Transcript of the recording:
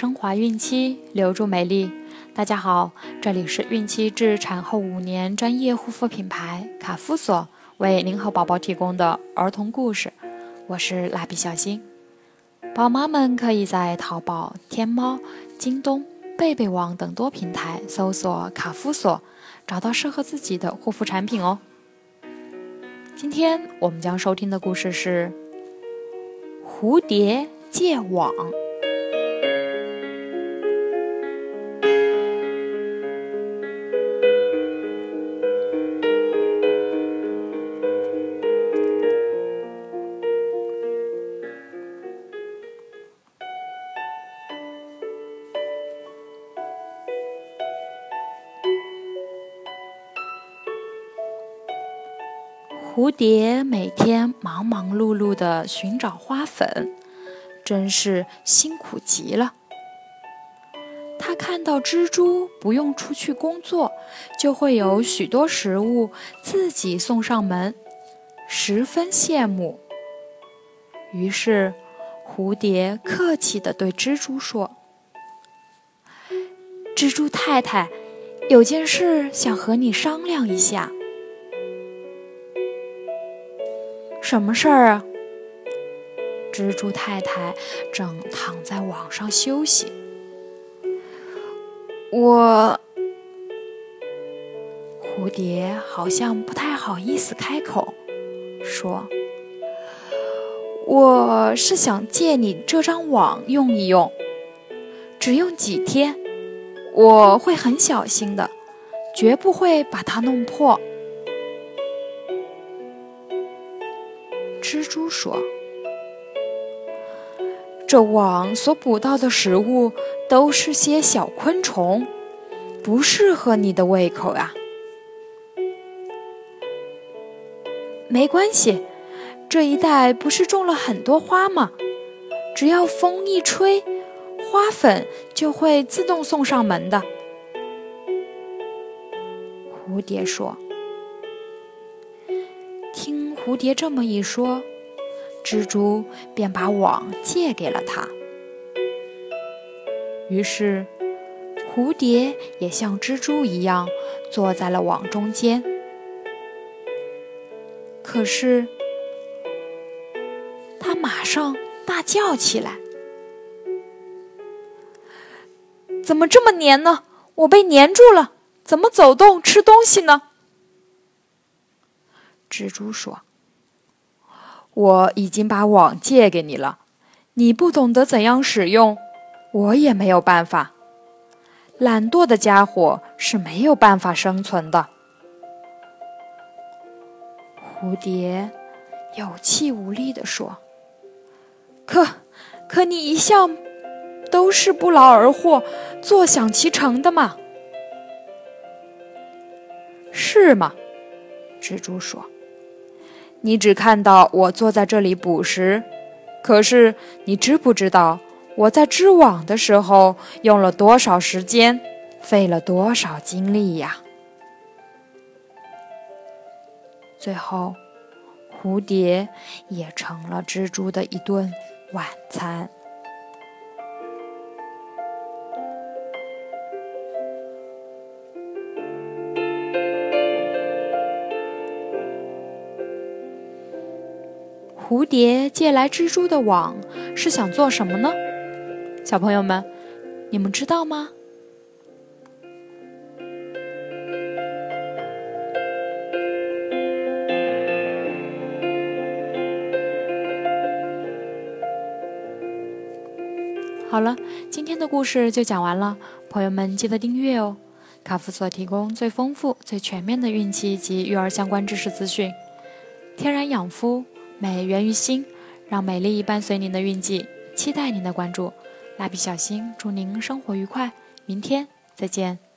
升华孕期，留住美丽。大家好，这里是孕期至产后五年专业护肤品牌卡夫索为您和宝宝提供的儿童故事，我是蜡笔小新。宝妈们可以在淘宝、天猫、京东、贝贝网等多平台搜索卡夫索，找到适合自己的护肤产品哦。今天我们将收听的故事是《蝴蝶借网》。蝴蝶每天忙忙碌碌地寻找花粉，真是辛苦极了。它看到蜘蛛不用出去工作，就会有许多食物自己送上门，十分羡慕。于是，蝴蝶客气地对蜘蛛说：“蜘蛛太太，有件事想和你商量一下。”什么事儿啊？蜘蛛太太正躺在网上休息。我，蝴蝶好像不太好意思开口，说：“我是想借你这张网用一用，只用几天，我会很小心的，绝不会把它弄破。”蜘蛛说：“这网所捕到的食物都是些小昆虫，不适合你的胃口呀。”没关系，这一带不是种了很多花吗？只要风一吹，花粉就会自动送上门的。”蝴蝶说。蝴蝶这么一说，蜘蛛便把网借给了他。于是，蝴蝶也像蜘蛛一样坐在了网中间。可是，它马上大叫起来：“怎么这么黏呢？我被粘住了，怎么走动、吃东西呢？”蜘蛛说。我已经把网借给你了，你不懂得怎样使用，我也没有办法。懒惰的家伙是没有办法生存的。蝴蝶有气无力地说：“可，可你一向都是不劳而获、坐享其成的嘛？是吗？”蜘蛛说。你只看到我坐在这里捕食，可是你知不知道我在织网的时候用了多少时间，费了多少精力呀？最后，蝴蝶也成了蜘蛛的一顿晚餐。蝴蝶借来蜘蛛的网是想做什么呢？小朋友们，你们知道吗？好了，今天的故事就讲完了，朋友们记得订阅哦。卡夫所提供最丰富、最全面的孕期及育儿相关知识资讯，天然养肤。美源于心，让美丽伴随您的运气，期待您的关注。蜡笔小新，祝您生活愉快，明天再见。